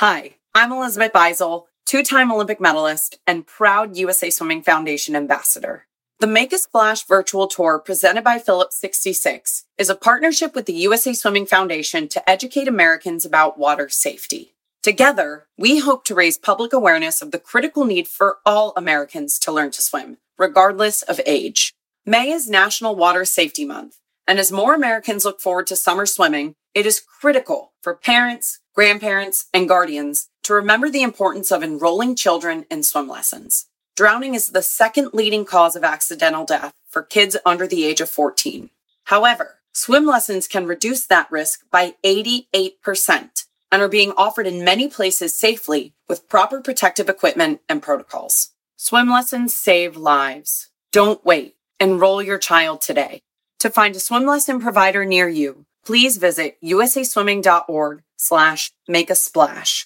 Hi, I'm Elizabeth Beisel, two time Olympic medalist and proud USA Swimming Foundation ambassador. The Make a Splash virtual tour presented by Phillips 66 is a partnership with the USA Swimming Foundation to educate Americans about water safety. Together, we hope to raise public awareness of the critical need for all Americans to learn to swim, regardless of age. May is National Water Safety Month, and as more Americans look forward to summer swimming, it is critical for parents, grandparents, and guardians to remember the importance of enrolling children in swim lessons. Drowning is the second leading cause of accidental death for kids under the age of 14. However, swim lessons can reduce that risk by 88% and are being offered in many places safely with proper protective equipment and protocols. Swim lessons save lives. Don't wait. Enroll your child today. To find a swim lesson provider near you, please visit usaswimming.org slash make a splash.